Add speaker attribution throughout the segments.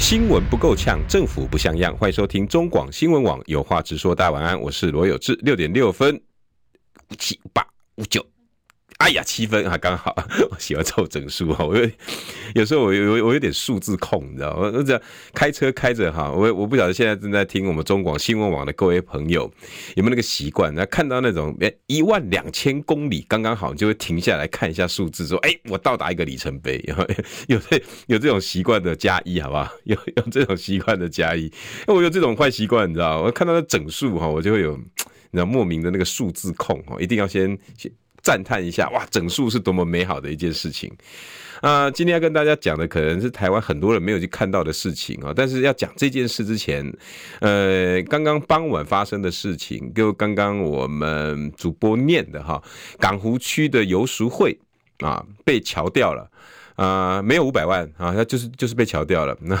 Speaker 1: 新闻不够呛，政府不像样。欢迎收听中广新闻网有话直说。大家晚安，我是罗有志。六点六分，五七八五九。哎呀，七分啊，刚好。我喜欢凑整数哈，我有时候我有我有点数字控，你知道吗？我这样开车开着哈，我我不晓得现在正在听我们中广新闻网的各位朋友有没有那个习惯，那看到那种诶一万两千公里刚刚好，就会停下来看一下数字，说哎，我到达一个里程碑。有这有这种习惯的加一，好不好？有有这种习惯的加一，我有这种坏习惯，你知道？我看到那整数哈，我就会有你知道莫名的那个数字控哈，一定要先先。赞叹一下，哇，整数是多么美好的一件事情啊，今天要跟大家讲的可能是台湾很多人没有去看到的事情啊，但是要讲这件事之前，呃，刚刚傍晚发生的事情，就刚刚我们主播念的哈，港湖区的游淑会啊被桥掉了啊，没有五百万啊，他就是就是被桥掉了，那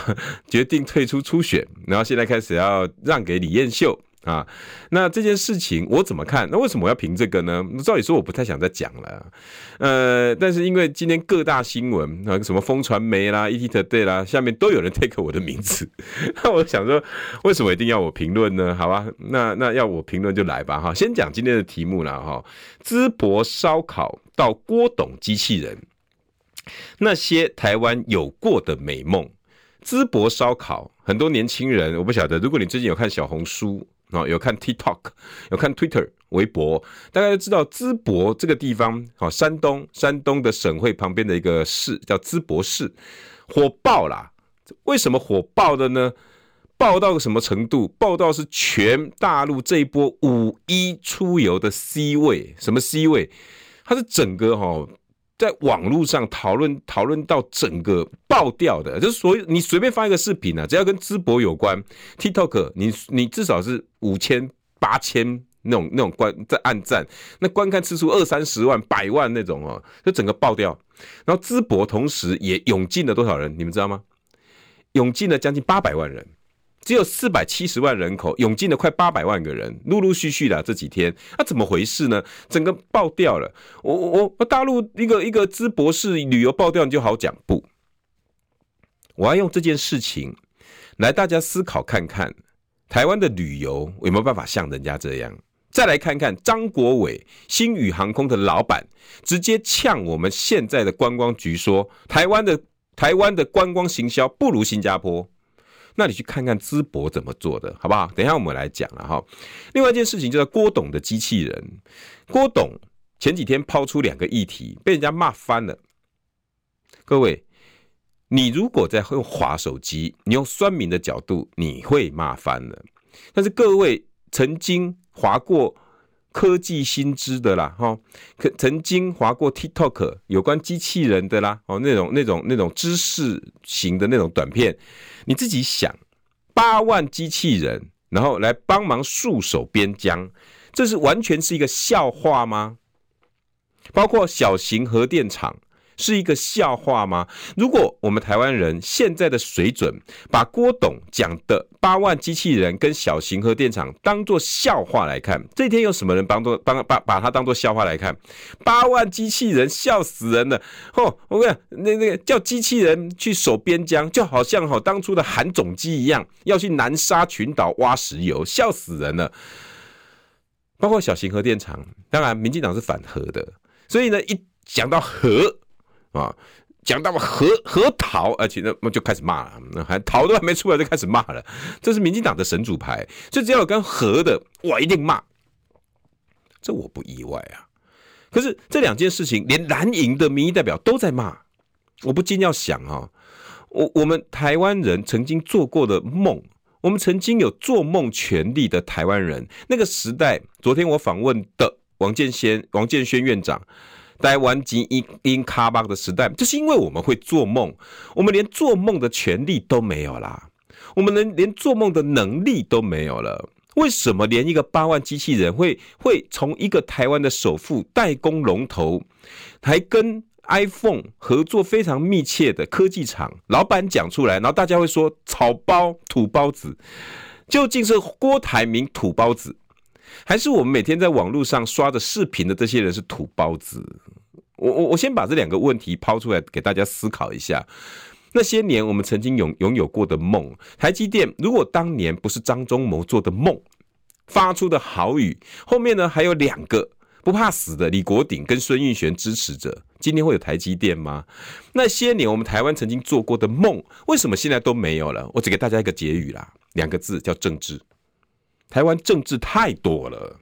Speaker 1: 决定退出初选，然后现在开始要让给李彦秀。啊，那这件事情我怎么看？那为什么我要评这个呢？照理说我不太想再讲了，呃，但是因为今天各大新闻啊，什么风传媒啦、ETtoday 啦，下面都有人 take 我的名字，那我想说，为什么一定要我评论呢？好吧，那那要我评论就来吧，哈，先讲今天的题目了，哈，淄博烧烤到郭董机器人，那些台湾有过的美梦，淄博烧烤，很多年轻人我不晓得，如果你最近有看小红书。哦，有看 TikTok，有看 Twitter、微博，大家都知道淄博这个地方，好，山东，山东的省会旁边的一个市叫淄博市，火爆啦！为什么火爆的呢？爆到个什么程度？爆到是全大陆这一波五一出游的 C 位，什么 C 位？它是整个哈。在网络上讨论讨论到整个爆掉的，就是所以你随便发一个视频啊，只要跟淄博有关，TikTok 你你至少是五千八千那种那种观在暗赞，那观看次数二三十万百万那种哦，就整个爆掉。然后淄博同时也涌进了多少人，你们知道吗？涌进了将近八百万人。只有四百七十万人口，涌进了快八百万个人，陆陆续续的这几天，那、啊、怎么回事呢？整个爆掉了。我我我大陆一个一个淄博市旅游爆掉，你就好讲不？我要用这件事情来大家思考看看，台湾的旅游有没有办法像人家这样？再来看看张国伟星宇航空的老板，直接呛我们现在的观光局说，台湾的台湾的观光行销不如新加坡。那你去看看淄博怎么做的，好不好？等一下我们来讲了哈。另外一件事情就是郭董的机器人，郭董前几天抛出两个议题，被人家骂翻了。各位，你如果在用滑手机，你用酸民的角度，你会骂翻了。但是各位曾经划过科技新知的啦，哈，可曾经划过 TikTok 有关机器人的啦，哦，那种那种那种知识型的那种短片。你自己想，八万机器人，然后来帮忙戍守边疆，这是完全是一个笑话吗？包括小型核电厂。是一个笑话吗？如果我们台湾人现在的水准，把郭董讲的八万机器人跟小型核电厂当做笑话来看，这天有什么人帮做帮把把它当做笑话来看？八万机器人笑死人了！哦，我跟你讲，那那个叫机器人去守边疆，就好像哈当初的韩总机一样，要去南沙群岛挖石油，笑死人了。包括小型核电厂，当然民进党是反核的，所以呢，一讲到核。啊，讲到核核桃，而且那就开始骂了，还桃都还没出来就开始骂了，这是民进党的神主牌，所以只要有跟核的，我一定骂，这我不意外啊。可是这两件事情，连蓝营的民意代表都在骂，我不禁要想啊，我我们台湾人曾经做过的梦，我们曾经有做梦权利的台湾人，那个时代，昨天我访问的王建先、王建轩院长。台湾精英因卡巴的时代，就是因为我们会做梦，我们连做梦的权利都没有啦，我们连连做梦的能力都没有了。为什么连一个八万机器人会会从一个台湾的首富代工龙头，还跟 iPhone 合作非常密切的科技厂老板讲出来，然后大家会说草包土包子，究竟是郭台铭土包子，还是我们每天在网络上刷的视频的这些人是土包子？我我我先把这两个问题抛出来给大家思考一下。那些年我们曾经拥拥有过的梦，台积电如果当年不是张忠谋做的梦，发出的豪语，后面呢还有两个不怕死的李国鼎跟孙运璇支持者，今天会有台积电吗？那些年我们台湾曾经做过的梦，为什么现在都没有了？我只给大家一个结语啦，两个字叫政治。台湾政治太多了。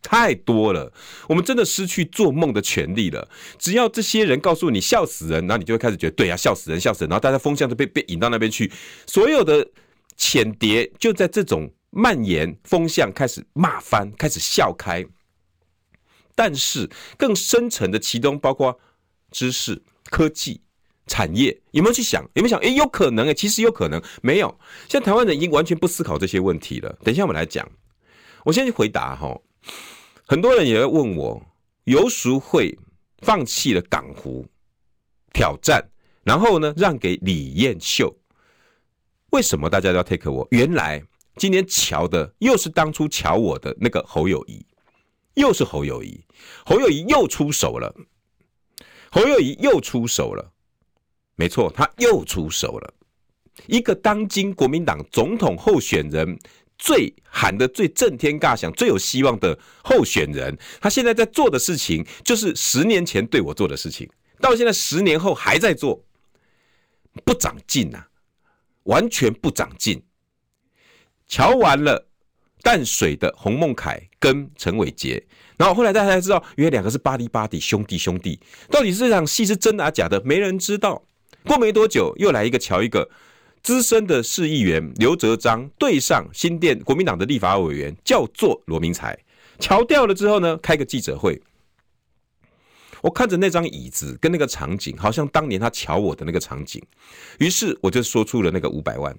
Speaker 1: 太多了，我们真的失去做梦的权利了。只要这些人告诉你笑死人，然后你就会开始觉得对呀，笑死人，笑死人。然后大家风向就被被引到那边去，所有的浅碟就在这种蔓延风向开始骂翻，开始笑开。但是更深层的其中包括知识、科技、产业，有没有去想？有没有想？诶，有可能诶，其实有可能没有。现在台湾人已经完全不思考这些问题了。等一下我们来讲，我先去回答哈。很多人也会问我，游淑慧放弃了港湖挑战，然后呢，让给李彦秀，为什么大家都要 take 我？原来今天瞧的又是当初瞧我的那个侯友谊，又是侯友谊，侯友谊又出手了，侯友谊又出手了，没错，他又出手了，一个当今国民党总统候选人。最喊得最震天尬响、最有希望的候选人，他现在在做的事情，就是十年前对我做的事情，到现在十年后还在做，不长进呐，完全不长进。瞧完了淡水的洪孟凯跟陈伟杰，然后后来大家才知道，原来两个是巴黎巴迪兄弟兄弟，到底是这场戏是真的还是假的，没人知道。过没多久，又来一个瞧一个。资深的市议员刘哲章对上新店国民党的立法委员叫做罗明才，乔掉了之后呢，开个记者会。我看着那张椅子跟那个场景，好像当年他乔我的那个场景，于是我就说出了那个五百万。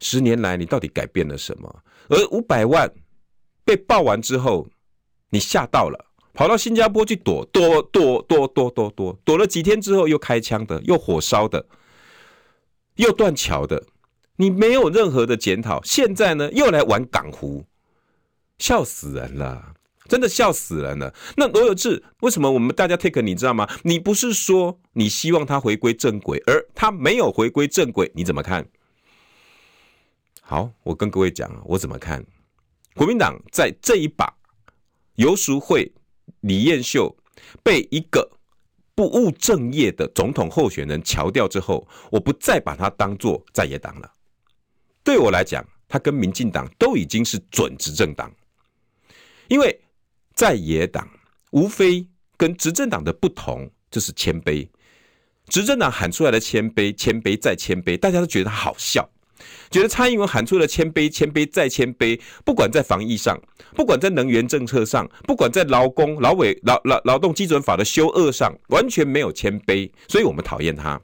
Speaker 1: 十年来，你到底改变了什么？而五百万被爆完之后，你吓到了，跑到新加坡去躲躲躲躲躲躲躲，躲了几天之后，又开枪的，又火烧的。又断桥的，你没有任何的检讨，现在呢又来玩港湖，笑死人了，真的笑死人了。那罗有志为什么我们大家 take 你知道吗？你不是说你希望他回归正轨，而他没有回归正轨，你怎么看？好，我跟各位讲啊，我怎么看？国民党在这一把游淑会、李彦秀被一个。不务正业的总统候选人乔掉之后，我不再把他当作在野党了。对我来讲，他跟民进党都已经是准执政党，因为在野党无非跟执政党的不同就是谦卑。执政党喊出来的谦卑，谦卑再谦卑，大家都觉得他好笑。觉得蔡英文喊出了谦卑、谦卑再谦卑，不管在防疫上，不管在能源政策上，不管在劳工、劳委、劳劳劳动基准法的修恶上，完全没有谦卑，所以我们讨厌他，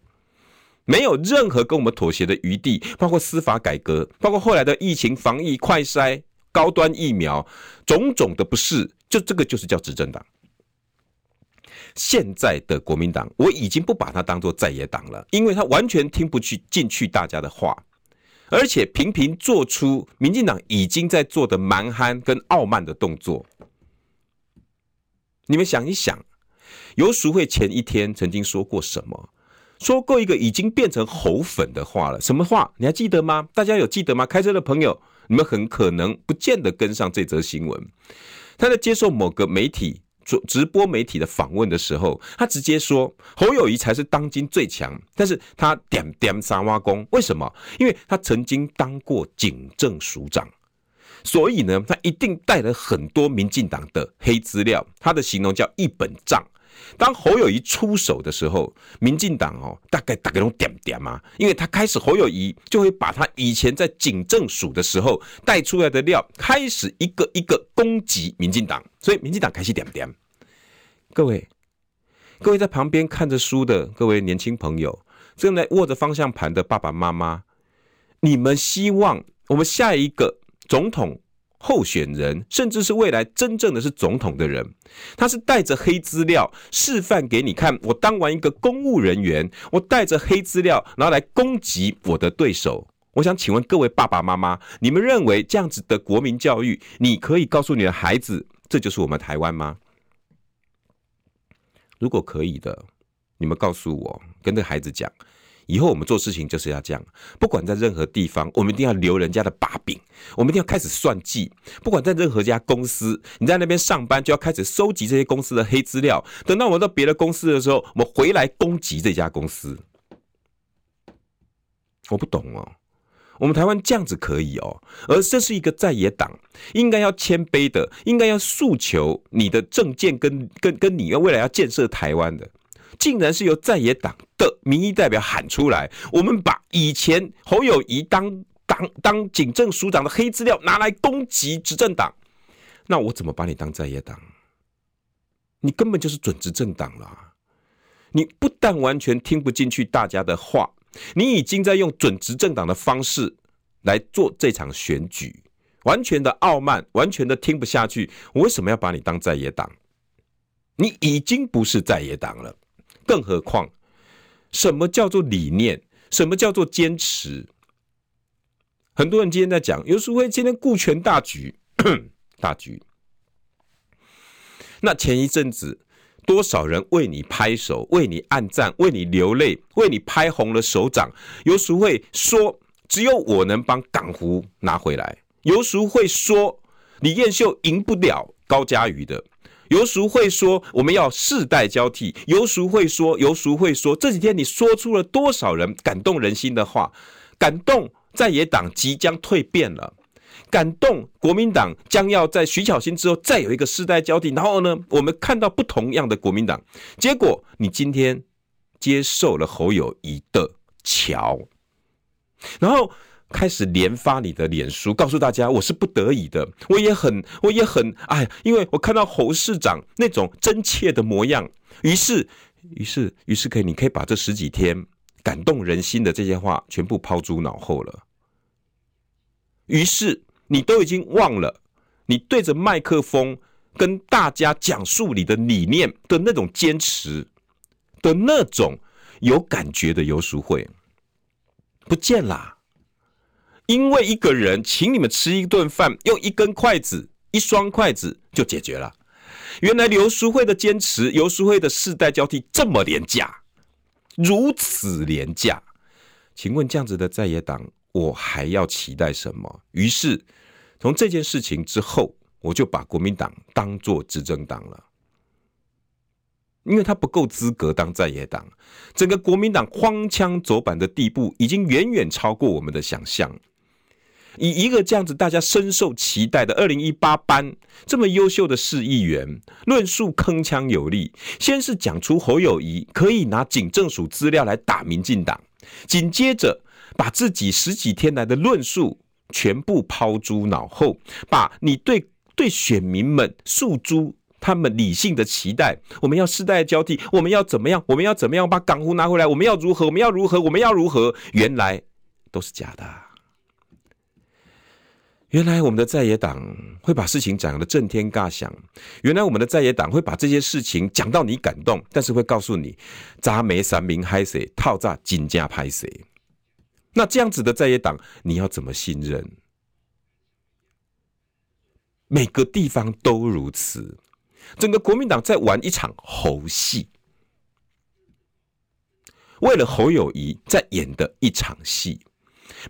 Speaker 1: 没有任何跟我们妥协的余地，包括司法改革，包括后来的疫情防疫、快筛、高端疫苗，种种的不是，就这个就是叫执政党。现在的国民党，我已经不把他当做在野党了，因为他完全听不去进去大家的话。而且频频做出民进党已经在做的蛮憨跟傲慢的动作。你们想一想，游淑慧前一天曾经说过什么？说过一个已经变成猴粉的话了。什么话？你还记得吗？大家有记得吗？开车的朋友，你们很可能不见得跟上这则新闻。他在接受某个媒体。做直播媒体的访问的时候，他直接说侯友谊才是当今最强，但是他点点三挖工，为什么？因为他曾经当过警政署长，所以呢，他一定带了很多民进党的黑资料。他的形容叫一本账。当侯友谊出手的时候，民进党哦，大概大概拢点点嘛，因为他开始侯友谊就会把他以前在警政署的时候带出来的料，开始一个一个攻击民进党，所以民进党开始点点。各位，各位在旁边看着书的各位年轻朋友，正在握着方向盘的爸爸妈妈，你们希望我们下一个总统候选人，甚至是未来真正的是总统的人，他是带着黑资料示范给你看。我当完一个公务人员，我带着黑资料，然后来攻击我的对手。我想请问各位爸爸妈妈，你们认为这样子的国民教育，你可以告诉你的孩子，这就是我们台湾吗？如果可以的，你们告诉我，跟这孩子讲。以后我们做事情就是要这样，不管在任何地方，我们一定要留人家的把柄，我们一定要开始算计。不管在任何家公司，你在那边上班，就要开始收集这些公司的黑资料。等到我们到别的公司的时候，我们回来攻击这家公司。我不懂哦，我们台湾这样子可以哦，而这是一个在野党，应该要谦卑的，应该要诉求你的政见跟跟跟你要未来要建设台湾的。竟然是由在野党的民意代表喊出来，我们把以前侯友宜当当当警政署长的黑资料拿来攻击执政党，那我怎么把你当在野党？你根本就是准执政党了。你不但完全听不进去大家的话，你已经在用准执政党的方式来做这场选举，完全的傲慢，完全的听不下去。我为什么要把你当在野党？你已经不是在野党了。更何况，什么叫做理念？什么叫做坚持？很多人今天在讲，游淑慧今天顾全大局，大局。那前一阵子，多少人为你拍手，为你按赞，为你流泪，为你拍红了手掌。游淑慧说：“只有我能帮港湖拿回来。”游淑慧说：“李彦秀赢不了高嘉瑜的。”游淑慧说：“我们要世代交替。”游淑慧说：“游淑慧说，这几天你说出了多少人感动人心的话？感动在野党即将蜕变了，感动国民党将要在徐巧芯之后再有一个世代交替。然后呢，我们看到不同样的国民党。结果你今天接受了侯友宜的桥，然后。”开始连发你的脸书，告诉大家我是不得已的，我也很，我也很，哎，因为我看到侯市长那种真切的模样，于是，于是，于是可以，你可以把这十几天感动人心的这些话全部抛诸脑后了。于是，你都已经忘了，你对着麦克风跟大家讲述你的理念的那种坚持的那种有感觉的游淑慧不见了。因为一个人请你们吃一顿饭，用一根筷子、一双筷子就解决了。原来刘淑慧的坚持，刘淑慧的世代交替这么廉价，如此廉价。请问这样子的在野党，我还要期待什么？于是从这件事情之后，我就把国民党当做执政党了，因为他不够资格当在野党。整个国民党荒腔走板的地步，已经远远超过我们的想象。以一个这样子大家深受期待的二零一八班这么优秀的市议员，论述铿锵有力，先是讲出侯友谊可以拿警政署资料来打民进党，紧接着把自己十几天来的论述全部抛诸脑后，把你对对选民们诉诸他们理性的期待，我们要世代交替，我们要怎么样，我们要怎么样把港湖拿回来，我们要如何，我们要如何，我们要如何，原来都是假的。原来我们的在野党会把事情讲得震天价响，原来我们的在野党会把这些事情讲到你感动，但是会告诉你砸没三明害谁，套炸金家拍谁。那这样子的在野党，你要怎么信任？每个地方都如此，整个国民党在玩一场猴戏，为了侯友谊在演的一场戏。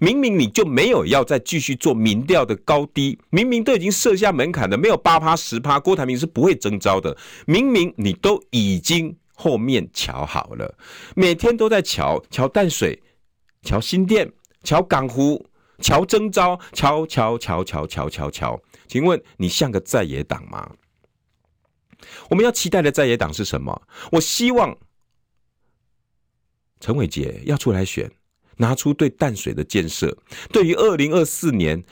Speaker 1: 明明你就没有要再继续做民调的高低，明明都已经设下门槛的，没有八趴十趴，郭台铭是不会征召的。明明你都已经后面瞧好了，每天都在瞧瞧淡水、瞧新店、瞧港湖、瞧征召、瞧瞧瞧瞧瞧瞧瞧。请问你像个在野党吗？我们要期待的在野党是什么？我希望陈伟杰要出来选。拿出对淡水的建设，对于二零二四年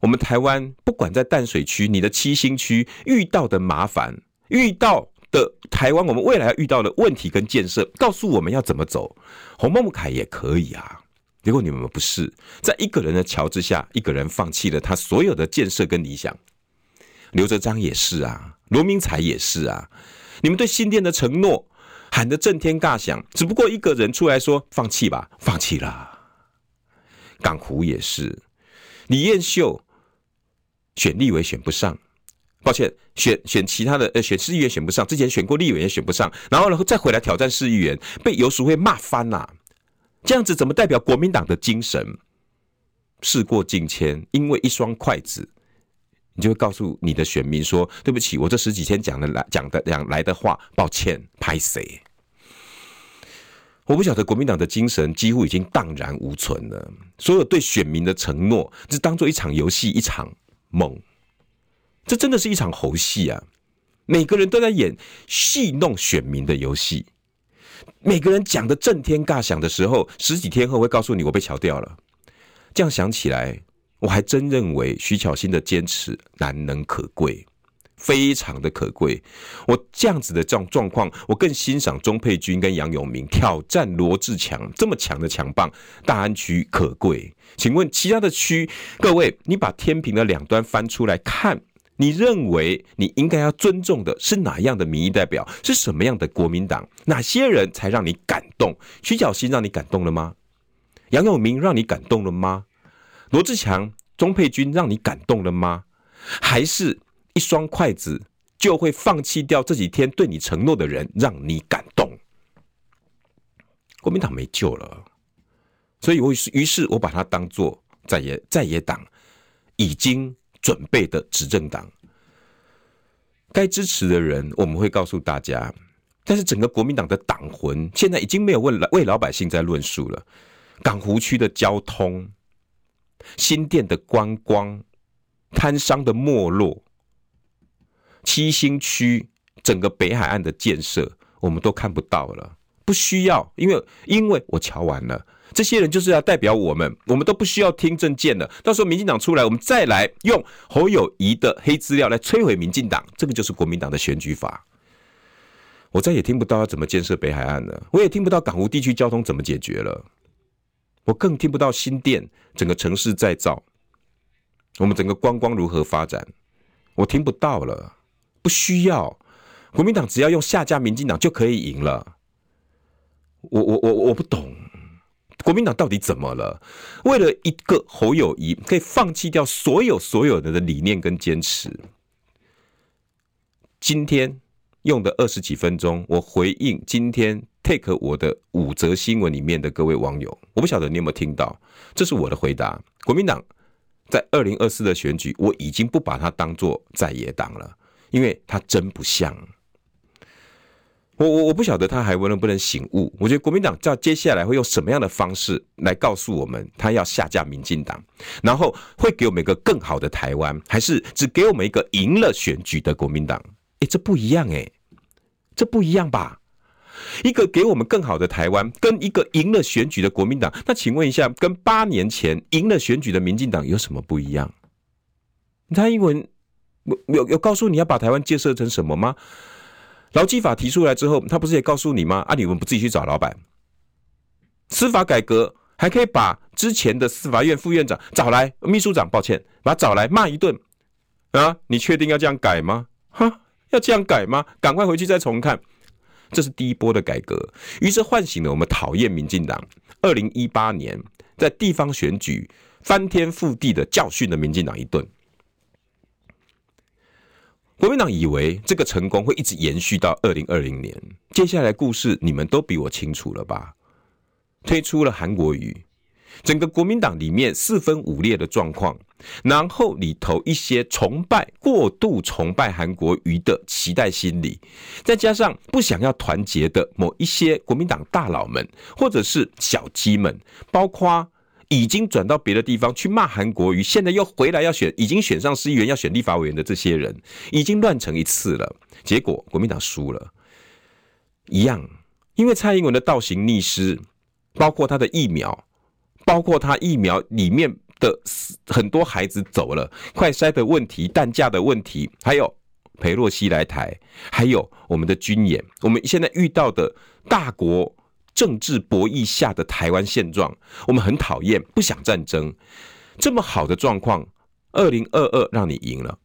Speaker 1: 我们台湾不管在淡水区、你的七星区遇到的麻烦、遇到的台湾我们未来遇到的问题跟建设，告诉我们要怎么走。洪孟凯也可以啊，结果你们不是，在一个人的桥之下，一个人放弃了他所有的建设跟理想。刘哲章也是啊，罗明才也是啊。你们对新店的承诺喊得震天尬响，只不过一个人出来说放弃吧，放弃了。港湖也是，李彦秀选立委选不上，抱歉，选选其他的呃选市议员选不上，之前选过立委也选不上，然后然后再回来挑战市议员，被游淑慧骂翻了。这样子怎么代表国民党的精神？事过境迁，因为一双筷子，你就会告诉你的选民说：“对不起，我这十几天讲的来讲的讲来的话，抱歉，拍谁？”我不晓得国民党的精神几乎已经荡然无存了。所有对选民的承诺，只当做一场游戏，一场梦。这真的是一场猴戏啊！每个人都在演戏弄选民的游戏。每个人讲的震天尬响的时候，十几天后会告诉你我被乔掉了。这样想起来，我还真认为徐巧芯的坚持难能可贵，非常的可贵。我这样子的这种状况，我更欣赏钟佩君跟杨永明挑战罗志强这么强的强棒。大安区可贵，请问其他的区，各位，你把天平的两端翻出来看。你认为你应该要尊重的是哪样的民意代表？是什么样的国民党？哪些人才让你感动？徐小新让你感动了吗？杨永明让你感动了吗？罗志强、钟佩君让你感动了吗？还是一双筷子就会放弃掉这几天对你承诺的人，让你感动？国民党没救了，所以我于是我把它当做在野在野党已经。准备的执政党，该支持的人我们会告诉大家，但是整个国民党的党魂现在已经没有为老为老百姓在论述了。港湖区的交通、新店的观光、摊商的没落、七星区整个北海岸的建设，我们都看不到了。不需要，因为因为我瞧完了。这些人就是要代表我们，我们都不需要听政见了。到时候民进党出来，我们再来用侯友宜的黑资料来摧毁民进党，这个就是国民党的选举法。我再也听不到要怎么建设北海岸了，我也听不到港湖地区交通怎么解决了，我更听不到新店整个城市再造，我们整个观光如何发展，我听不到了。不需要，国民党只要用下架民进党就可以赢了。我我我我不懂。国民党到底怎么了？为了一个侯友谊，可以放弃掉所有所有的理念跟坚持。今天用的二十几分钟，我回应今天 take 我的五则新闻里面的各位网友，我不晓得你有没有听到，这是我的回答。国民党在二零二四的选举，我已经不把它当做在野党了，因为他真不像。我我我不晓得他还能不能醒悟。我觉得国民党在接下来会用什么样的方式来告诉我们，他要下架民进党，然后会给我们一个更好的台湾，还是只给我们一个赢了选举的国民党？哎，这不一样哎，这不一样吧？一个给我们更好的台湾，跟一个赢了选举的国民党，那请问一下，跟八年前赢了选举的民进党有什么不一样？蔡英文有有告诉你要把台湾建设成什么吗？劳基法提出来之后，他不是也告诉你吗？啊，你们不自己去找老板？司法改革还可以把之前的司法院副院长找来，秘书长，抱歉，把他找来骂一顿啊！你确定要这样改吗？哈，要这样改吗？赶快回去再重看。这是第一波的改革，于是唤醒了我们讨厌民进党。二零一八年在地方选举翻天覆地的教训了民进党一顿。国民党以为这个成功会一直延续到二零二零年，接下来故事你们都比我清楚了吧？推出了韩国瑜，整个国民党里面四分五裂的状况，然后里头一些崇拜、过度崇拜韩国瑜的期待心理，再加上不想要团结的某一些国民党大佬们，或者是小鸡们，包括。已经转到别的地方去骂韩国瑜，现在又回来要选，已经选上市议员要选立法委员的这些人，已经乱成一次了。结果国民党输了，一样，因为蔡英文的倒行逆施，包括他的疫苗，包括他疫苗里面的很多孩子走了，快筛的问题、弹价的问题，还有裴洛西来台，还有我们的军演，我们现在遇到的大国。政治博弈下的台湾现状，我们很讨厌，不想战争。这么好的状况，二零二二让你赢了，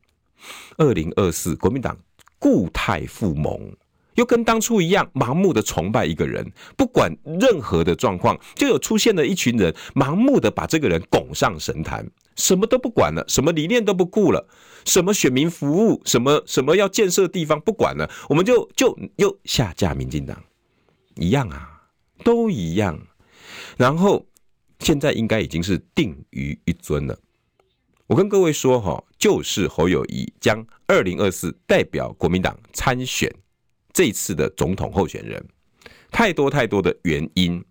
Speaker 1: 二零二四国民党固态复萌。又跟当初一样，盲目的崇拜一个人，不管任何的状况，就有出现了一群人，盲目的把这个人拱上神坛，什么都不管了，什么理念都不顾了，什么选民服务，什么什么要建设地方不管了，我们就就又下架民进党，一样啊，都一样。然后现在应该已经是定于一尊了。我跟各位说哈，就是侯友谊将二零二四代表国民党参选。这次的总统候选人，太多太多的原因，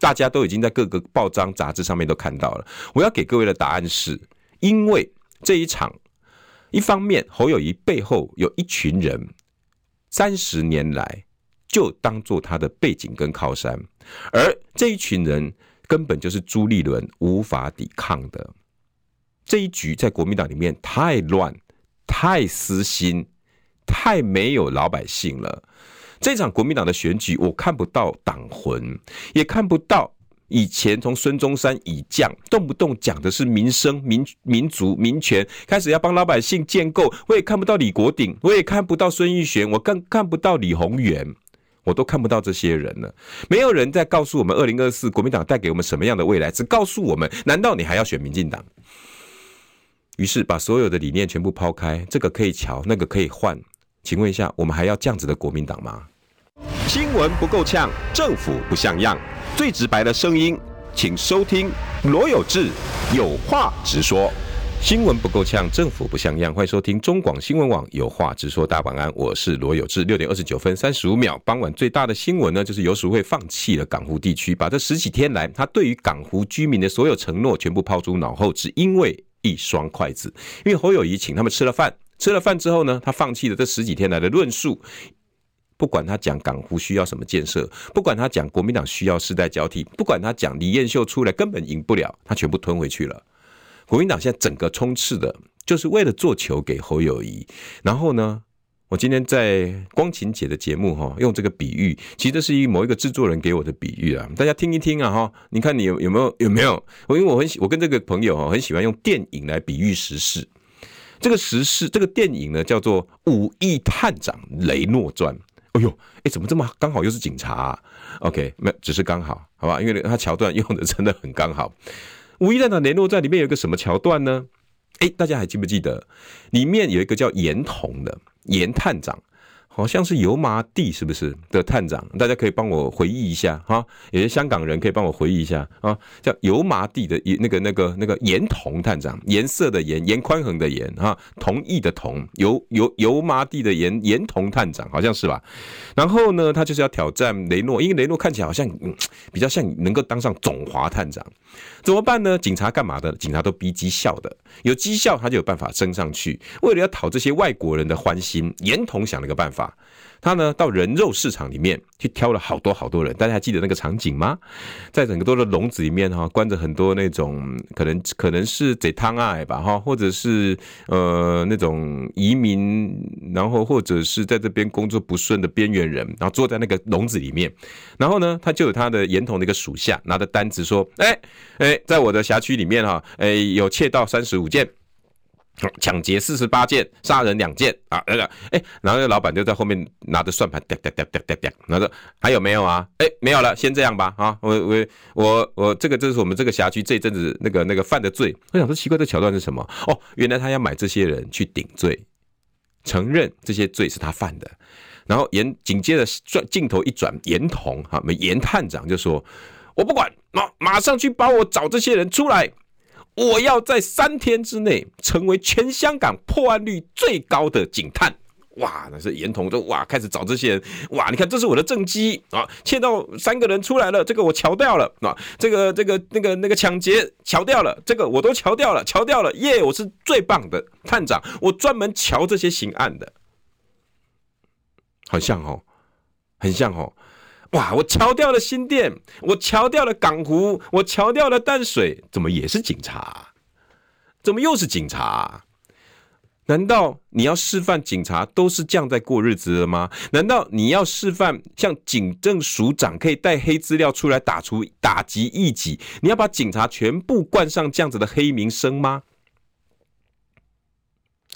Speaker 1: 大家都已经在各个报章杂志上面都看到了。我要给各位的答案是：因为这一场，一方面侯友谊背后有一群人，三十年来就当做他的背景跟靠山，而这一群人根本就是朱立伦无法抵抗的。这一局在国民党里面太乱，太私心。太没有老百姓了。这场国民党的选举，我看不到党魂，也看不到以前从孙中山以降，动不动讲的是民生、民民族、民权，开始要帮老百姓建构。我也看不到李国鼎，我也看不到孙玉璇，我更看不到李鸿源，我都看不到这些人了。没有人在告诉我们，二零二四国民党带给我们什么样的未来，只告诉我们，难道你还要选民进党？于是把所有的理念全部抛开，这个可以瞧，那个可以换。请问一下，我们还要这样子的国民党吗？新闻不够呛，政府不像样，最直白的声音，请收听罗有志有话直说。新闻不够呛，政府不像样，欢迎收听中广新闻网有话直说。大晚安，我是罗有志。六点二十九分三十五秒，傍晚最大的新闻呢，就是游淑慧放弃了港湖地区，把这十几天来他对于港湖居民的所有承诺全部抛诸脑后，只因为一双筷子，因为侯友宜请他们吃了饭。吃了饭之后呢，他放弃了这十几天来的论述，不管他讲港湖需要什么建设，不管他讲国民党需要世代交替，不管他讲李彦秀出来根本赢不了，他全部吞回去了。国民党现在整个冲刺的就是为了做球给侯友宜。然后呢，我今天在光晴姐的节目哈，用这个比喻，其实这是一某一个制作人给我的比喻啊，大家听一听啊哈，你看你有有没有有没有？我因为我很喜我跟这个朋友哈很喜欢用电影来比喻时事。这个时事，这个电影呢，叫做《五亿探长雷诺传》。哎呦，哎，怎么这么刚好又是警察啊？OK，没有，只是刚好，好吧？因为他桥段用的真的很刚好。《五一战场联络站》里面有一个什么桥段呢？哎，大家还记不记得？里面有一个叫严童的严探长。好像是油麻地是不是的探长？大家可以帮我回忆一下哈。有些香港人可以帮我回忆一下啊，叫油麻地的那个那个那个严同探长，颜色的颜，严宽恒的严哈，同意的同，油油油麻地的严严同探长，好像是吧？然后呢，他就是要挑战雷诺，因为雷诺看起来好像比较像能够当上总华探长，怎么办呢？警察干嘛的？警察都逼绩效的，有绩效他就有办法升上去。为了要讨这些外国人的欢心，严同想了个办法。他呢，到人肉市场里面去挑了好多好多人，大家还记得那个场景吗？在整个多的笼子里面哈，关着很多那种可能可能是贼汤爱吧哈，或者是呃那种移民，然后或者是在这边工作不顺的边缘人，然后坐在那个笼子里面，然后呢，他就有他的严同的一个属下拿着单子说，哎哎，在我的辖区里面哈，哎有窃盗三十五件。抢劫四十八件，杀人两件啊！那个，哎，然后那老板就在后面拿着算盘，哒哒哒哒哒哒，拿着还有没有啊？哎，没有了，先这样吧。啊，我我我我这个这是我们这个辖区这一阵子那个那个犯的罪。我想说奇怪，这桥段是什么？哦，原来他要买这些人去顶罪，承认这些罪是他犯的。然后严紧接着转镜头一转，严同哈，们严探长就说：“我不管，马马上去帮我找这些人出来。”我要在三天之内成为全香港破案率最高的警探。哇，那是严童就哇开始找这些人。哇，你看这是我的政绩啊，窃盗三个人出来了，这个我瞧掉了啊，这个这个那个那个抢劫瞧掉了，这个我都瞧掉了，瞧掉了耶，我是最棒的探长，我专门瞧这些刑案的，很像哦，很像哦。哇！我乔掉了新店，我乔掉了港湖，我乔掉了淡水，怎么也是警察？怎么又是警察？难道你要示范警察都是这样在过日子的吗？难道你要示范像警政署长可以带黑资料出来打出打击异己？你要把警察全部冠上这样子的黑名声吗？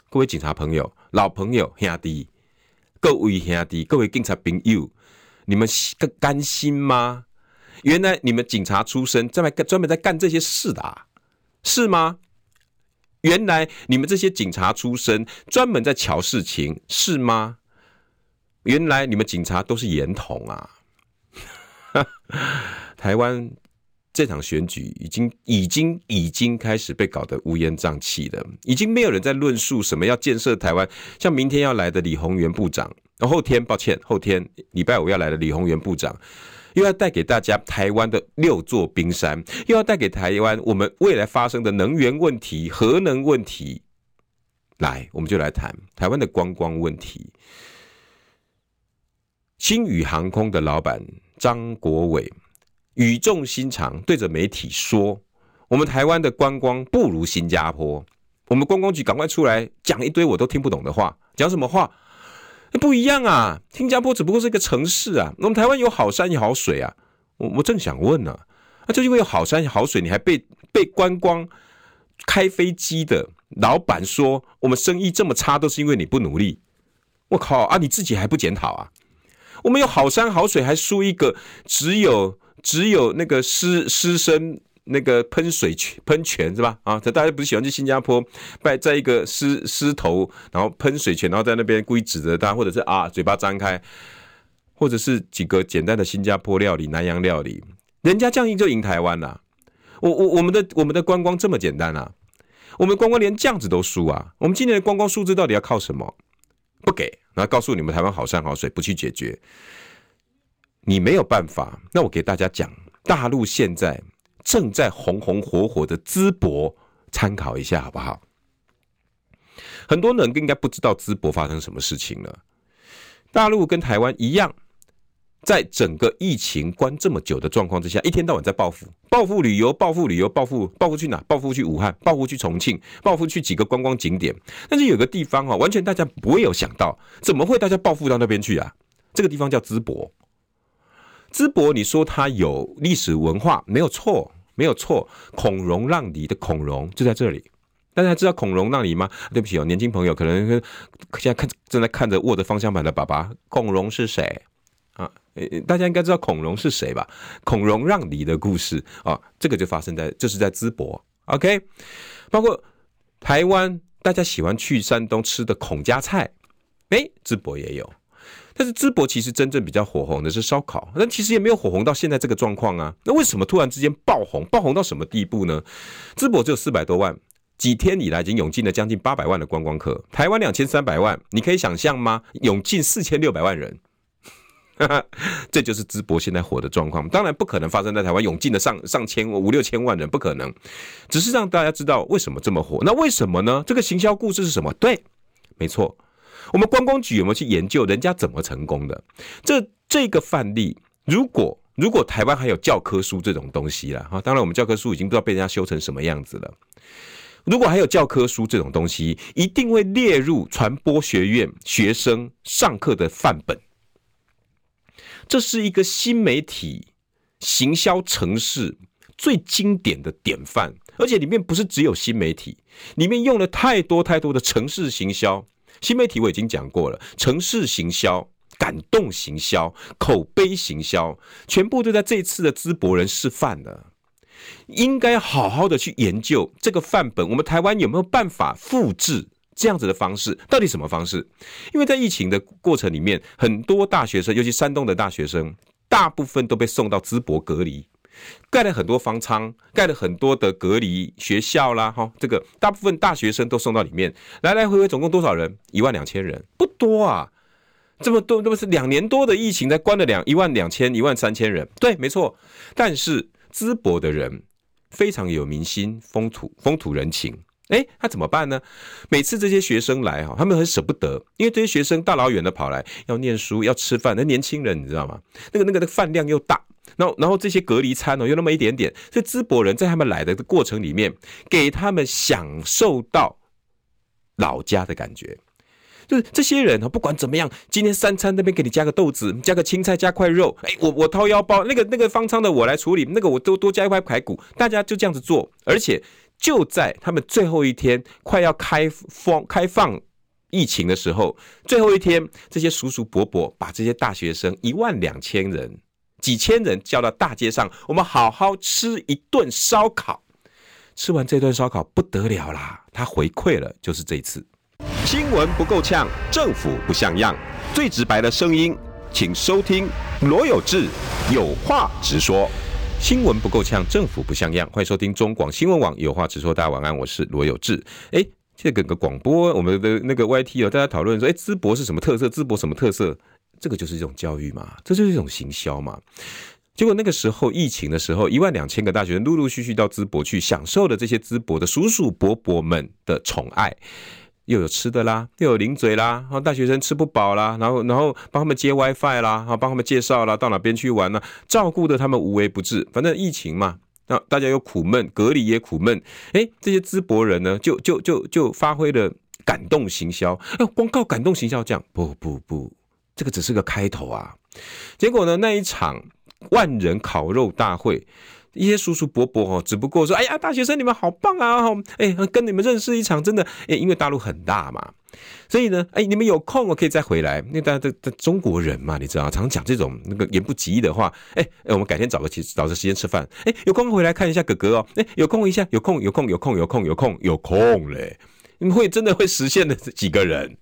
Speaker 1: 各位警察朋友、老朋友、兄弟，各位兄弟、各位警察朋友，你们甘心吗？原来你们警察出身，专门专门在干这些事的啊，是吗？原来你们这些警察出身，专门在瞧事情，是吗？原来你们警察都是颜童啊！台湾这场选举已经、已经、已经开始被搞得乌烟瘴气了，已经没有人在论述什么要建设台湾。像明天要来的李鸿源部长，后天，抱歉，后天礼拜五要来的李鸿源部长。又要带给大家台湾的六座冰山，又要带给台湾我们未来发生的能源问题、核能问题。来，我们就来谈台湾的观光问题。星宇航空的老板张国伟语重心长对着媒体说：“我们台湾的观光不如新加坡。”我们观光局赶快出来讲一堆我都听不懂的话，讲什么话？不一样啊！新加坡只不过是一个城市啊，我们台湾有好山有好水啊。我我正想问呢，那就因为有好山好水，你还被被观光开飞机的老板说我们生意这么差，都是因为你不努力。我靠啊！你自己还不检讨啊？我们有好山好水，还输一个只有只有那个师师生。那个喷水泉喷泉是吧？啊，这大家不是喜欢去新加坡拜在一个狮狮头，然后喷水泉，然后在那边故意指着他，或者是啊嘴巴张开，或者是几个简单的新加坡料理、南洋料理，人家这样赢就赢台湾了。我我我们的我们的观光这么简单啊？我们观光连这样子都输啊？我们今年的观光数字到底要靠什么？不给，然后告诉你们台湾好山好水，不去解决，你没有办法。那我给大家讲，大陆现在。正在红红火火的淄博，参考一下好不好？很多人应该不知道淄博发生什么事情了。大陆跟台湾一样，在整个疫情关这么久的状况之下，一天到晚在报复，报复旅游，报复旅游，报复报复去哪？报复去武汉，报复去重庆，报复去几个观光景点。但是有个地方啊，完全大家不会有想到，怎么会大家报复到那边去啊？这个地方叫淄博。淄博，你说它有历史文化，没有错，没有错。孔融让梨的孔融就在这里。大家知道孔融让梨吗？对不起哦，年轻朋友可能现在看正在看着握着方向盘的爸爸，孔融是谁啊？大家应该知道孔融是谁吧？孔融让梨的故事啊，这个就发生在就是在淄博。OK，包括台湾，大家喜欢去山东吃的孔家菜，哎，淄博也有。但是淄博其实真正比较火红的是烧烤，但其实也没有火红到现在这个状况啊。那为什么突然之间爆红？爆红到什么地步呢？淄博只有四百多万，几天以来已经涌进了将近八百万的观光客。台湾两千三百万，你可以想象吗？涌进四千六百万人，这就是淄博现在火的状况。当然不可能发生在台湾涌进了上上千五六千万人，不可能。只是让大家知道为什么这么火。那为什么呢？这个行销故事是什么？对，没错。我们观光局有没有去研究人家怎么成功的？这这个范例，如果如果台湾还有教科书这种东西了哈，当然我们教科书已经不知道被人家修成什么样子了。如果还有教科书这种东西，一定会列入传播学院学生上课的范本。这是一个新媒体行销城市最经典的典范，而且里面不是只有新媒体，里面用了太多太多的城市行销。新媒体我已经讲过了，城市行销、感动行销、口碑行销，全部都在这次的淄博人示范了。应该好好的去研究这个范本，我们台湾有没有办法复制这样子的方式？到底什么方式？因为在疫情的过程里面，很多大学生，尤其山东的大学生，大部分都被送到淄博隔离。盖了很多方舱，盖了很多的隔离学校啦，哈，这个大部分大学生都送到里面，来来回回总共多少人？一万两千人，不多啊，这么多，那不是两年多的疫情才关了两一万两千一万三千人，对，没错。但是淄博的人非常有民心、风土、风土人情，哎，他怎么办呢？每次这些学生来哈，他们很舍不得，因为这些学生大老远的跑来要念书、要吃饭，那年轻人你知道吗？那个那个的饭量又大。然后，然后这些隔离餐哦，有那么一点点，所以淄博人在他们来的过程里面，给他们享受到老家的感觉。就是这些人不管怎么样，今天三餐那边给你加个豆子，加个青菜，加块肉。哎，我我掏腰包，那个那个方舱的我来处理，那个我都多加一块排骨，大家就这样子做。而且就在他们最后一天快要开放开放疫情的时候，最后一天，这些叔叔伯伯把这些大学生一万两千人、几千人叫到大街上，我们好好吃一顿烧烤。吃完这顿烧烤不得了啦，他回馈了，就是这一次。新闻不够呛，政府不像样，最直白的声音，请收听罗有志有话直说。新闻不够呛，政府不像样，欢迎收听中广新闻网有话直说。大家晚安，我是罗有志。哎，这个个广播，我们的那个 YT 哦，大家讨论说，哎，淄博是什么特色？淄博什么特色？这个就是一种教育嘛，这就是一种行销嘛。结果那个时候疫情的时候，一万两千个大学生陆陆续续到淄博去，享受了这些淄博的叔叔伯伯们的宠爱。又有吃的啦，又有零嘴啦，然后大学生吃不饱啦，然后然后帮他们接 WiFi 啦，啊，帮他们介绍啦，到哪边去玩呢？照顾的他们无微不至。反正疫情嘛，那大家又苦闷，隔离也苦闷。哎，这些淄博人呢，就就就就发挥了感动行销。哎，光靠感动行销这样，不不不，这个只是个开头啊。结果呢，那一场万人烤肉大会。一些叔叔伯伯哦，只不过说：“哎呀，大学生你们好棒啊！哎，跟你们认识一场，真的哎，因为大陆很大嘛，所以呢，哎，你们有空我可以再回来。那大家的的中国人嘛，你知道，常常讲这种那个言不及义的话。哎，我们改天找个期找个时间吃饭。哎，有空回来看一下哥哥哦。哎，有空一下，有空有空有空有空有空有空嘞，你们会真的会实现的这几个人。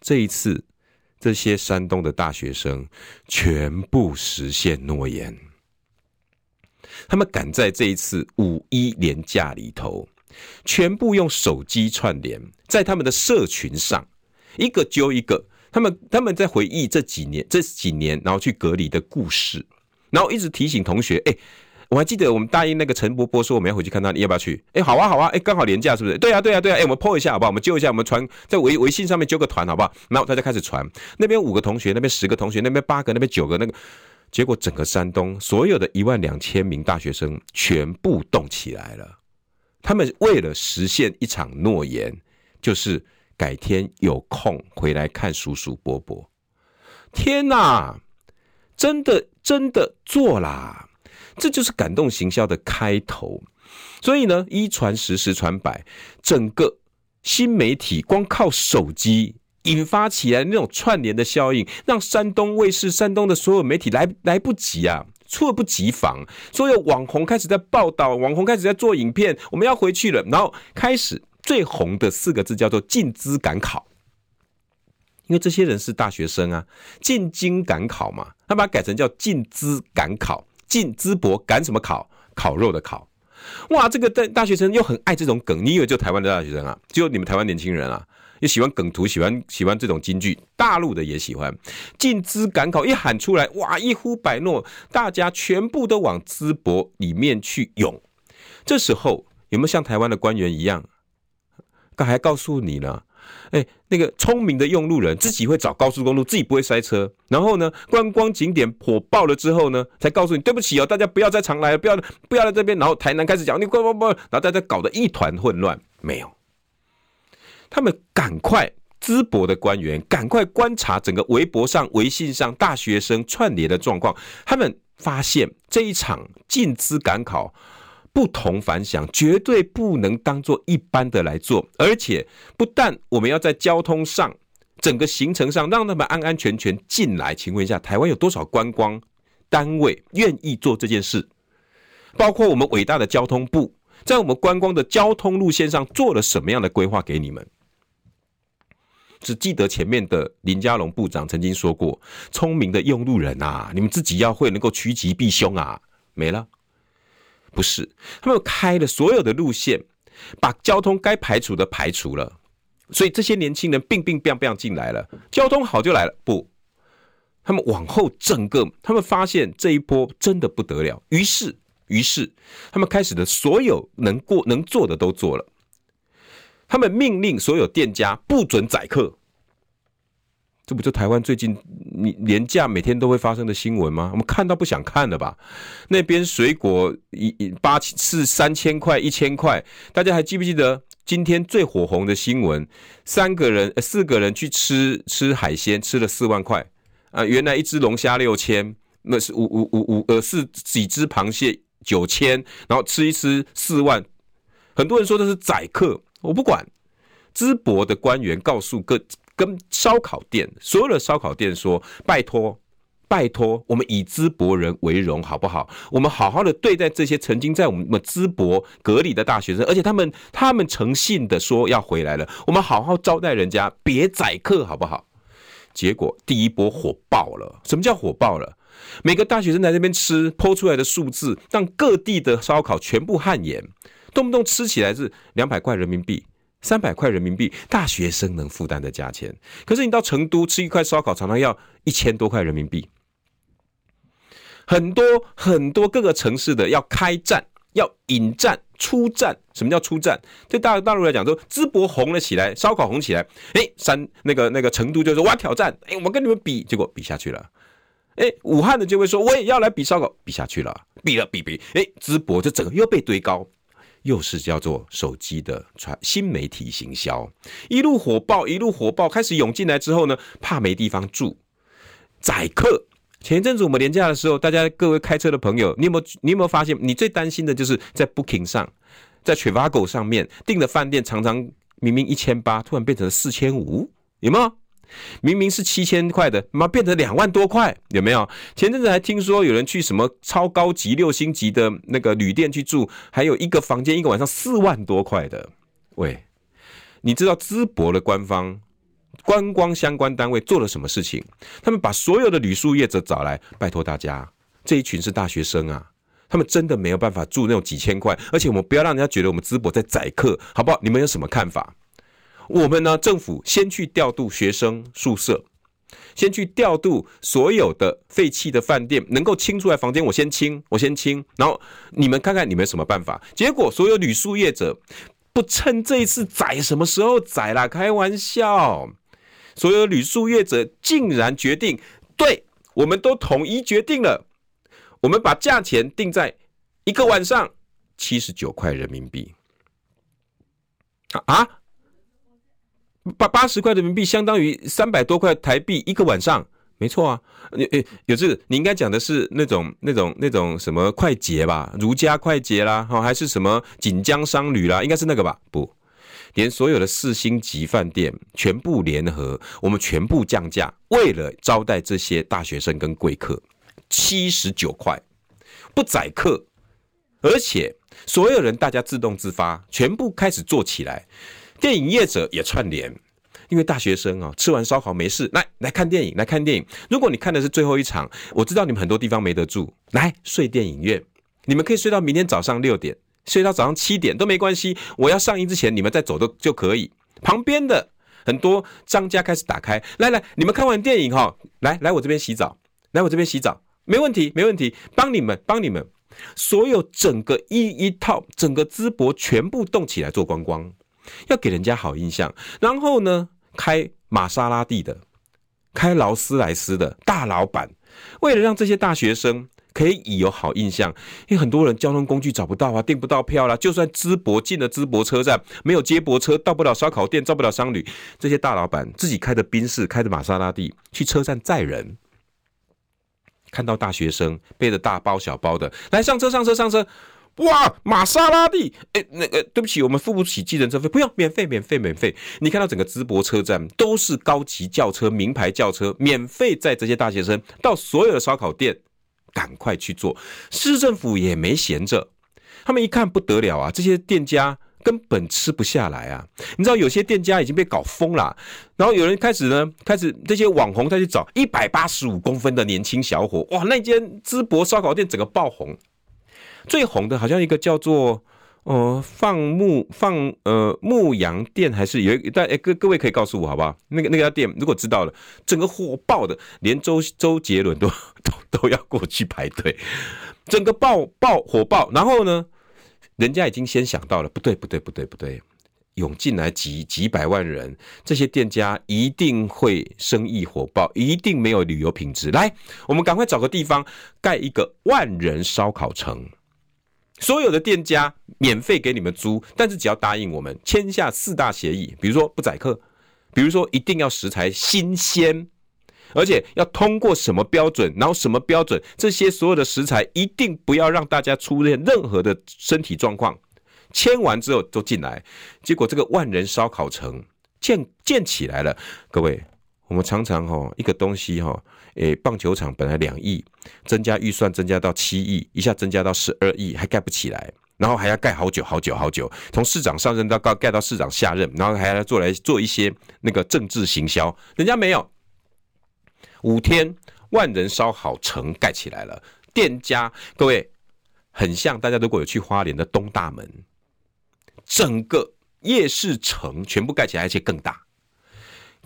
Speaker 1: 这一次，这些山东的大学生全部实现诺言。”他们赶在这一次五一连假里头，全部用手机串联，在他们的社群上，一个揪一个，他们他们在回忆这几年这几年，然后去隔离的故事，然后一直提醒同学，哎，我还记得我们大一那个陈伯伯说我们要回去看他，你要不要去？哎，好啊好啊，哎，刚好连假是不是？对啊对啊对啊，哎，我们 po 一下好不好？我们揪一下，我们传在微微信上面揪个团好不好？然后大家开始传，那边五个同学，那边十个同学，那边八个，那边九个，那个。结果，整个山东所有的一万两千名大学生全部动起来了。他们为了实现一场诺言，就是改天有空回来看叔叔伯伯。天哪，真的真的做啦！这就是感动行销的开头。所以呢，一传十，十传百，整个新媒体光靠手机。引发起来那种串联的效应，让山东卫视、山东的所有媒体来来不及啊，猝不及防。所有网红开始在报道，网红开始在做影片，我们要回去了。然后开始最红的四个字叫做“进资赶考”，因为这些人是大学生啊，进京赶考嘛，他把它改成叫“进资赶考”，进淄博赶什么考？烤肉的烤。哇，这个大大学生又很爱这种梗，你以为就台湾的大学生啊？就你们台湾年轻人啊？也喜欢梗图，喜欢喜欢这种金句，大陆的也喜欢。进淄赶考一喊出来，哇，一呼百诺，大家全部都往淄博里面去涌。这时候有没有像台湾的官员一样，刚还告诉你呢？哎，那个聪明的用路人自己会找高速公路，自己不会塞车。然后呢，观光景点火爆了之后呢，才告诉你对不起哦，大家不要再常来了，不要不要来这边。然后台南开始讲你不不不，然后大家搞得一团混乱，没有。他们赶快，淄博的官员赶快观察整个微博上、微信上大学生串联的状况。他们发现这一场进淄赶考不同凡响，绝对不能当做一般的来做。而且不但我们要在交通上、整个行程上让他们安安全全进来。请问一下，台湾有多少观光单位愿意做这件事？包括我们伟大的交通部，在我们观光的交通路线上做了什么样的规划给你们？只记得前面的林佳龙部长曾经说过：“聪明的用路人啊，你们自己要会能够趋吉避凶啊。”没了，不是他们开了所有的路线，把交通该排除的排除了，所以这些年轻人病病病病进来了，交通好就来了。不，他们往后整个，他们发现这一波真的不得了，于是，于是他们开始的所有能过能做的都做了。他们命令所有店家不准宰客，这不就台湾最近你廉价每天都会发生的新闻吗？我们看到不想看了吧？那边水果一一八是三千块一千块，大家还记不记得今天最火红的新闻，三个人、呃、四个人去吃吃海鲜，吃了四万块啊！原来一只龙虾六千，那是五五五五呃是几只螃蟹九千，然后吃一吃四万。很多人说这是宰客，我不管。淄博的官员告诉各跟烧烤店所有的烧烤店说：“拜托。”拜托，我们以淄博人为荣，好不好？我们好好的对待这些曾经在我们淄博隔离的大学生，而且他们他们诚信的说要回来了，我们好好招待人家，别宰客，好不好？结果第一波火爆了，什么叫火爆了？每个大学生在那边吃，PO 出来的数字让各地的烧烤全部汗颜，动不动吃起来是两百块人民币、三百块人民币，大学生能负担的价钱。可是你到成都吃一块烧烤，常常要一千多块人民币。很多很多各个城市的要开战，要引战、出战。什么叫出战？对大大陆来讲，说淄博红了起来，烧烤红起来，哎，三那个那个成都就说我要挑战，哎，我跟你们比，结果比下去了。哎，武汉的就会说我也要来比烧烤，比下去了，比了比比，哎，淄博就整个又被堆高，又是叫做手机的传新媒体行销，一路火爆，一路火爆，开始涌进来之后呢，怕没地方住，宰客。前一阵子我们廉价的时候，大家各位开车的朋友，你有没有你有没有发现，你最担心的就是在 Booking 上，在 Trivago 上面订的饭店，常常明明一千八，突然变成了四千五，有没有？明明是七千块的，妈变成两万多块，有没有？前阵子还听说有人去什么超高级六星级的那个旅店去住，还有一个房间一个晚上四万多块的。喂，你知道淄博的官方？观光相关单位做了什么事情？他们把所有的旅宿业者找来，拜托大家，这一群是大学生啊，他们真的没有办法住那种几千块，而且我们不要让人家觉得我们淄博在宰客，好不好？你们有什么看法？我们呢？政府先去调度学生宿舍，先去调度所有的废弃的饭店，能够清出来房间，我先清，我先清，然后你们看看你们什么办法？结果所有旅宿业者不趁这一次宰，什么时候宰啦？开玩笑。所有旅宿业者竟然决定，对，我们都统一决定了，我们把价钱定在一个晚上七十九块人民币。啊，八八十块人民币相当于三百多块台币一个晚上，没错啊。你诶，有这个，你应该讲的是那种那种那种什么快捷吧，如家快捷啦，哈，还是什么锦江商旅啦，应该是那个吧？不。连所有的四星级饭店全部联合，我们全部降价，为了招待这些大学生跟贵客，七十九块，不宰客，而且所有人大家自动自发，全部开始做起来。电影业者也串联，因为大学生啊，吃完烧烤没事，来来看电影，来看电影。如果你看的是最后一场，我知道你们很多地方没得住，来睡电影院，你们可以睡到明天早上六点。睡到早上七点都没关系，我要上映之前你们再走都就可以。旁边的很多商家开始打开，来来，你们看完电影哈，来来我这边洗澡，来我这边洗澡，没问题没问题，帮你们帮你们，所有整个一一套整个淄博全部动起来做观光，要给人家好印象。然后呢，开玛莎拉蒂的，开劳斯莱斯的大老板，为了让这些大学生。可以以有好印象，因为很多人交通工具找不到啊，订不到票啦。就算淄博进了淄博车站，没有接驳车，到不了烧烤店，招不了商旅。这些大老板自己开的宾士，开的玛莎拉蒂去车站载人，看到大学生背着大包小包的来上车上车上车，哇，玛莎拉蒂，哎、那个对不起，我们付不起计程车费，不用，免费免费免费。你看到整个淄博车站都是高级轿车、名牌轿车，免费载这些大学生到所有的烧烤店。赶快去做，市政府也没闲着。他们一看不得了啊，这些店家根本吃不下来啊！你知道有些店家已经被搞疯了，然后有人开始呢，开始这些网红他去找一百八十五公分的年轻小伙，哇，那间淄博烧烤店整个爆红，最红的好像一个叫做。哦，放牧放呃牧羊店还是有一但哎各各位可以告诉我好不好？那个那家店如果知道了，整个火爆的，连周周杰伦都 都都要过去排队，整个爆爆火爆。然后呢，人家已经先想到了，不对不对不对不对，涌进来几几百万人，这些店家一定会生意火爆，一定没有旅游品质。来，我们赶快找个地方盖一个万人烧烤城。所有的店家免费给你们租，但是只要答应我们签下四大协议，比如说不宰客，比如说一定要食材新鲜，而且要通过什么标准，然后什么标准，这些所有的食材一定不要让大家出现任何的身体状况。签完之后都进来，结果这个万人烧烤城建建起来了。各位，我们常常哈一个东西哈。诶，棒球场本来两亿，增加预算增加到七亿，一下增加到十二亿，还盖不起来，然后还要盖好久好久好久，从市长上任到盖盖到市长下任，然后还要做来做一些那个政治行销，人家没有，五天万人烧好城盖起来了，店家各位很像大家如果有去花莲的东大门，整个夜市城全部盖起来，而且更大，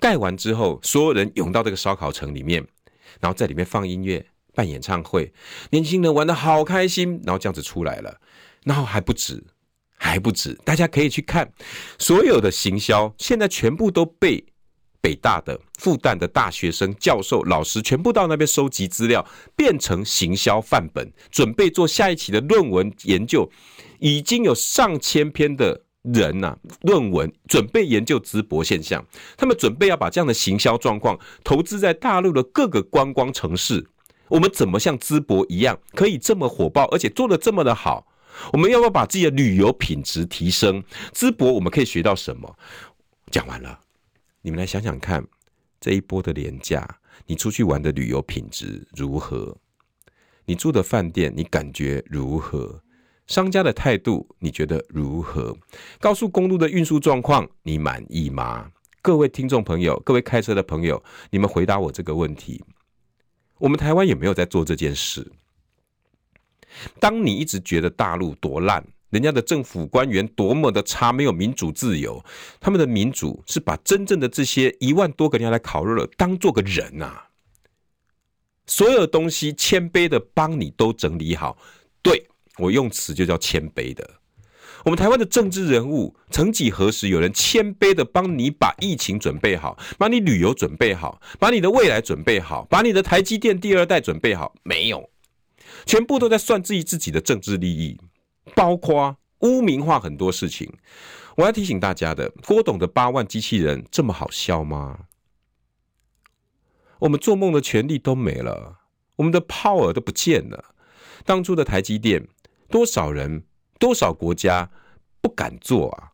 Speaker 1: 盖完之后，所有人涌到这个烧烤城里面。然后在里面放音乐、办演唱会，年轻人玩的好开心。然后这样子出来了，然后还不止，还不止，大家可以去看所有的行销，现在全部都被北大的、复旦的大学生、教授、老师全部到那边收集资料，变成行销范本，准备做下一期的论文研究，已经有上千篇的。人呐、啊，论文准备研究淄博现象，他们准备要把这样的行销状况投资在大陆的各个观光城市。我们怎么像淄博一样，可以这么火爆，而且做的这么的好？我们要不要把自己的旅游品质提升？淄博我们可以学到什么？讲完了，你们来想想看，这一波的廉价，你出去玩的旅游品质如何？你住的饭店，你感觉如何？商家的态度你觉得如何？高速公路的运输状况你满意吗？各位听众朋友，各位开车的朋友，你们回答我这个问题。我们台湾有没有在做这件事？当你一直觉得大陆多烂，人家的政府官员多么的差，没有民主自由，他们的民主是把真正的这些一万多个人来烤肉了当做个人啊，所有东西谦卑的帮你都整理好，对。我用词就叫谦卑的。我们台湾的政治人物，曾几何时有人谦卑的帮你把疫情准备好，把你旅游准备好，把你的未来准备好，把你的台积电第二代准备好？没有，全部都在算自己自己的政治利益，包括污名化很多事情。我要提醒大家的，郭董的八万机器人这么好笑吗？我们做梦的权利都没了，我们的 power 都不见了。当初的台积电。多少人、多少国家不敢做啊？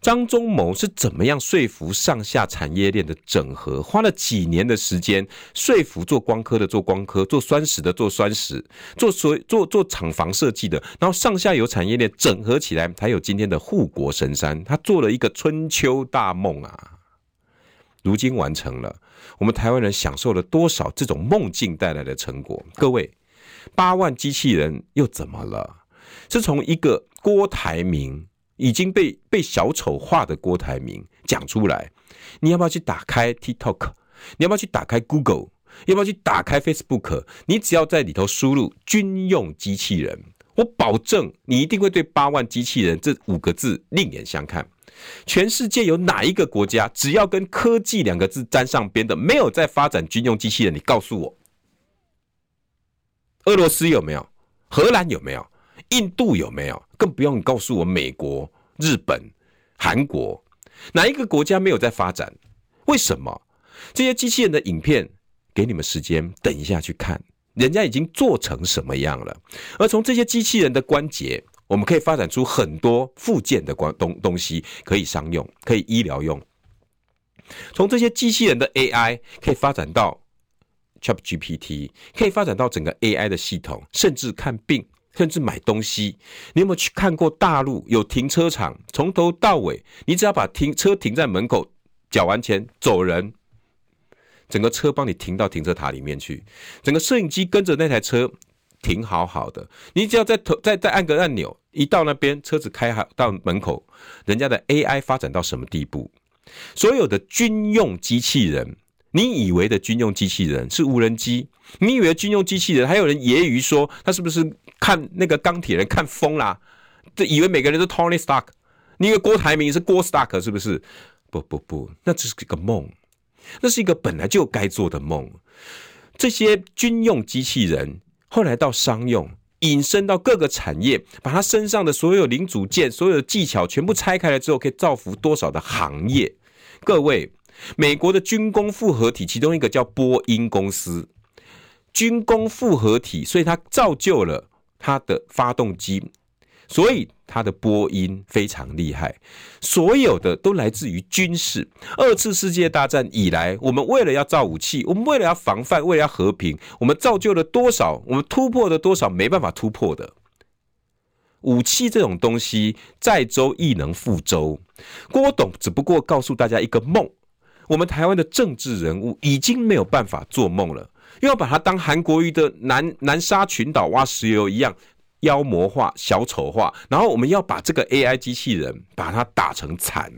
Speaker 1: 张忠谋是怎么样说服上下产业链的整合？花了几年的时间说服做光刻的做光刻，做酸石的做酸石，做所做做厂房设计的，然后上下游产业链整合起来，才有今天的护国神山。他做了一个春秋大梦啊！如今完成了，我们台湾人享受了多少这种梦境带来的成果？各位。八万机器人又怎么了？是从一个郭台铭已经被被小丑化的郭台铭讲出来。你要不要去打开 TikTok？你要不要去打开 Google？要不要去打开 Facebook？你只要在里头输入“军用机器人”，我保证你一定会对“八万机器人”这五个字另眼相看。全世界有哪一个国家只要跟科技两个字沾上边的，没有在发展军用机器人？你告诉我。俄罗斯有没有？荷兰有没有？印度有没有？更不用告诉我美国、日本、韩国，哪一个国家没有在发展？为什么？这些机器人的影片，给你们时间，等一下去看，人家已经做成什么样了。而从这些机器人的关节，我们可以发展出很多附件的关东东西，可以商用，可以医疗用。从这些机器人的 AI，可以发展到。ChatGPT 可以发展到整个 AI 的系统，甚至看病，甚至买东西。你有没有去看过大陆有停车场？从头到尾，你只要把停车停在门口，缴完钱走人，整个车帮你停到停车塔里面去，整个摄影机跟着那台车停好好的。你只要再投再再按个按钮，一到那边车子开好到门口，人家的 AI 发展到什么地步？所有的军用机器人。你以为的军用机器人是无人机？你以为军用机器人还有人揶揄说他是不是看那个钢铁人看疯啦？这以为每个人都 Tony Stark？你以为郭台铭是郭 Stark 是不是？不不不，那只是一个梦，那是一个本来就该做的梦。这些军用机器人后来到商用，引申到各个产业，把他身上的所有零组件、所有的技巧全部拆开来之后，可以造福多少的行业？各位，美国的军工复合体，其中一个叫波音公司，军工复合体，所以它造就了它的发动机。所以它的波音非常厉害，所有的都来自于军事。二次世界大战以来，我们为了要造武器，我们为了要防范，为了要和平，我们造就了多少？我们突破了多少没办法突破的武器？这种东西载舟亦能覆舟。郭董只不过告诉大家一个梦：我们台湾的政治人物已经没有办法做梦了，又要把它当韩国瑜的南南沙群岛挖石油一样。妖魔化、小丑化，然后我们要把这个 AI 机器人把它打成残。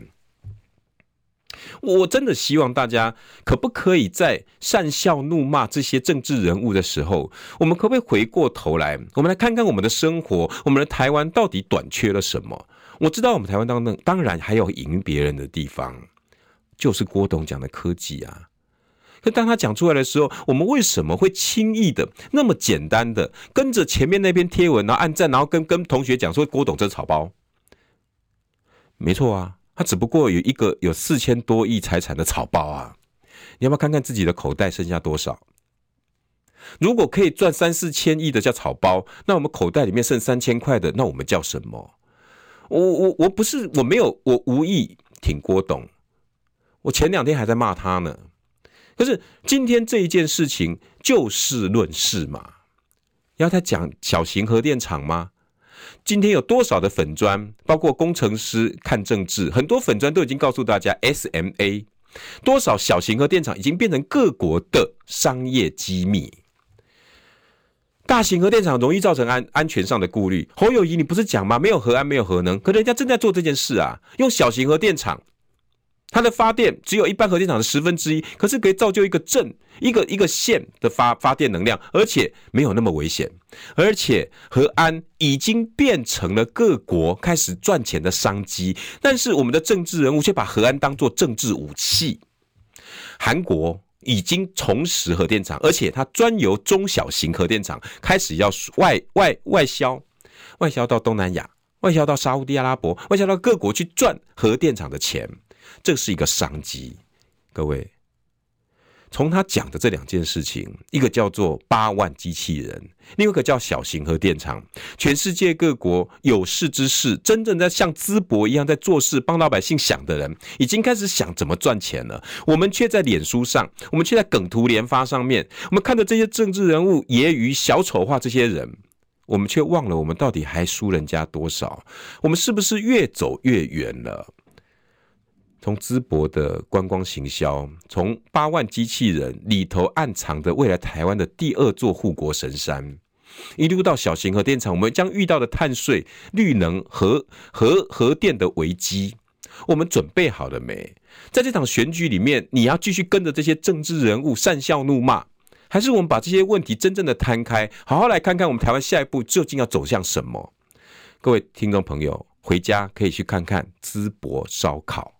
Speaker 1: 我真的希望大家可不可以在善笑怒骂这些政治人物的时候，我们可不可以回过头来，我们来看看我们的生活，我们的台湾到底短缺了什么？我知道我们台湾当中当然还有赢别人的地方，就是郭董讲的科技啊。可当他讲出来的时候，我们为什么会轻易的那么简单的跟着前面那篇贴文，然后按赞，然后跟跟同学讲说郭董这草包？没错啊，他只不过有一个有四千多亿财产的草包啊！你要不要看看自己的口袋剩下多少？如果可以赚三四千亿的叫草包，那我们口袋里面剩三千块的，那我们叫什么？我我我不是我没有我无意挺郭董，我前两天还在骂他呢。可是今天这一件事情就事论事嘛，要他讲小型核电厂吗？今天有多少的粉砖，包括工程师看政治，很多粉砖都已经告诉大家，SMA 多少小型核电厂已经变成各国的商业机密。大型核电厂容易造成安安全上的顾虑。侯友宜，你不是讲吗？没有核安，没有核能，可人家正在做这件事啊，用小型核电厂。它的发电只有一般核电厂的十分之一，可是可以造就一个镇、一个一个县的发发电能量，而且没有那么危险。而且核安已经变成了各国开始赚钱的商机，但是我们的政治人物却把核安当作政治武器。韩国已经重拾核电厂，而且它专由中小型核电厂开始要外外外销，外销到东南亚，外销到沙乌地阿拉伯，外销到各国去赚核电厂的钱。这是一个商机，各位，从他讲的这两件事情，一个叫做八万机器人，另一个叫小型核电厂，全世界各国有识之士，真正在像淄博一样在做事、帮老百姓想的人，已经开始想怎么赚钱了。我们却在脸书上，我们却在梗图连发上面，我们看着这些政治人物揶揄、小丑化这些人，我们却忘了我们到底还输人家多少？我们是不是越走越远了？从淄博的观光行销，从八万机器人里头暗藏的未来台湾的第二座护国神山，一路到小型核电厂，我们将遇到的碳税、绿能、核核核电的危机，我们准备好了没？在这场选举里面，你要继续跟着这些政治人物讪笑怒骂，还是我们把这些问题真正的摊开，好好来看看我们台湾下一步究竟要走向什么？各位听众朋友，回家可以去看看淄博烧烤。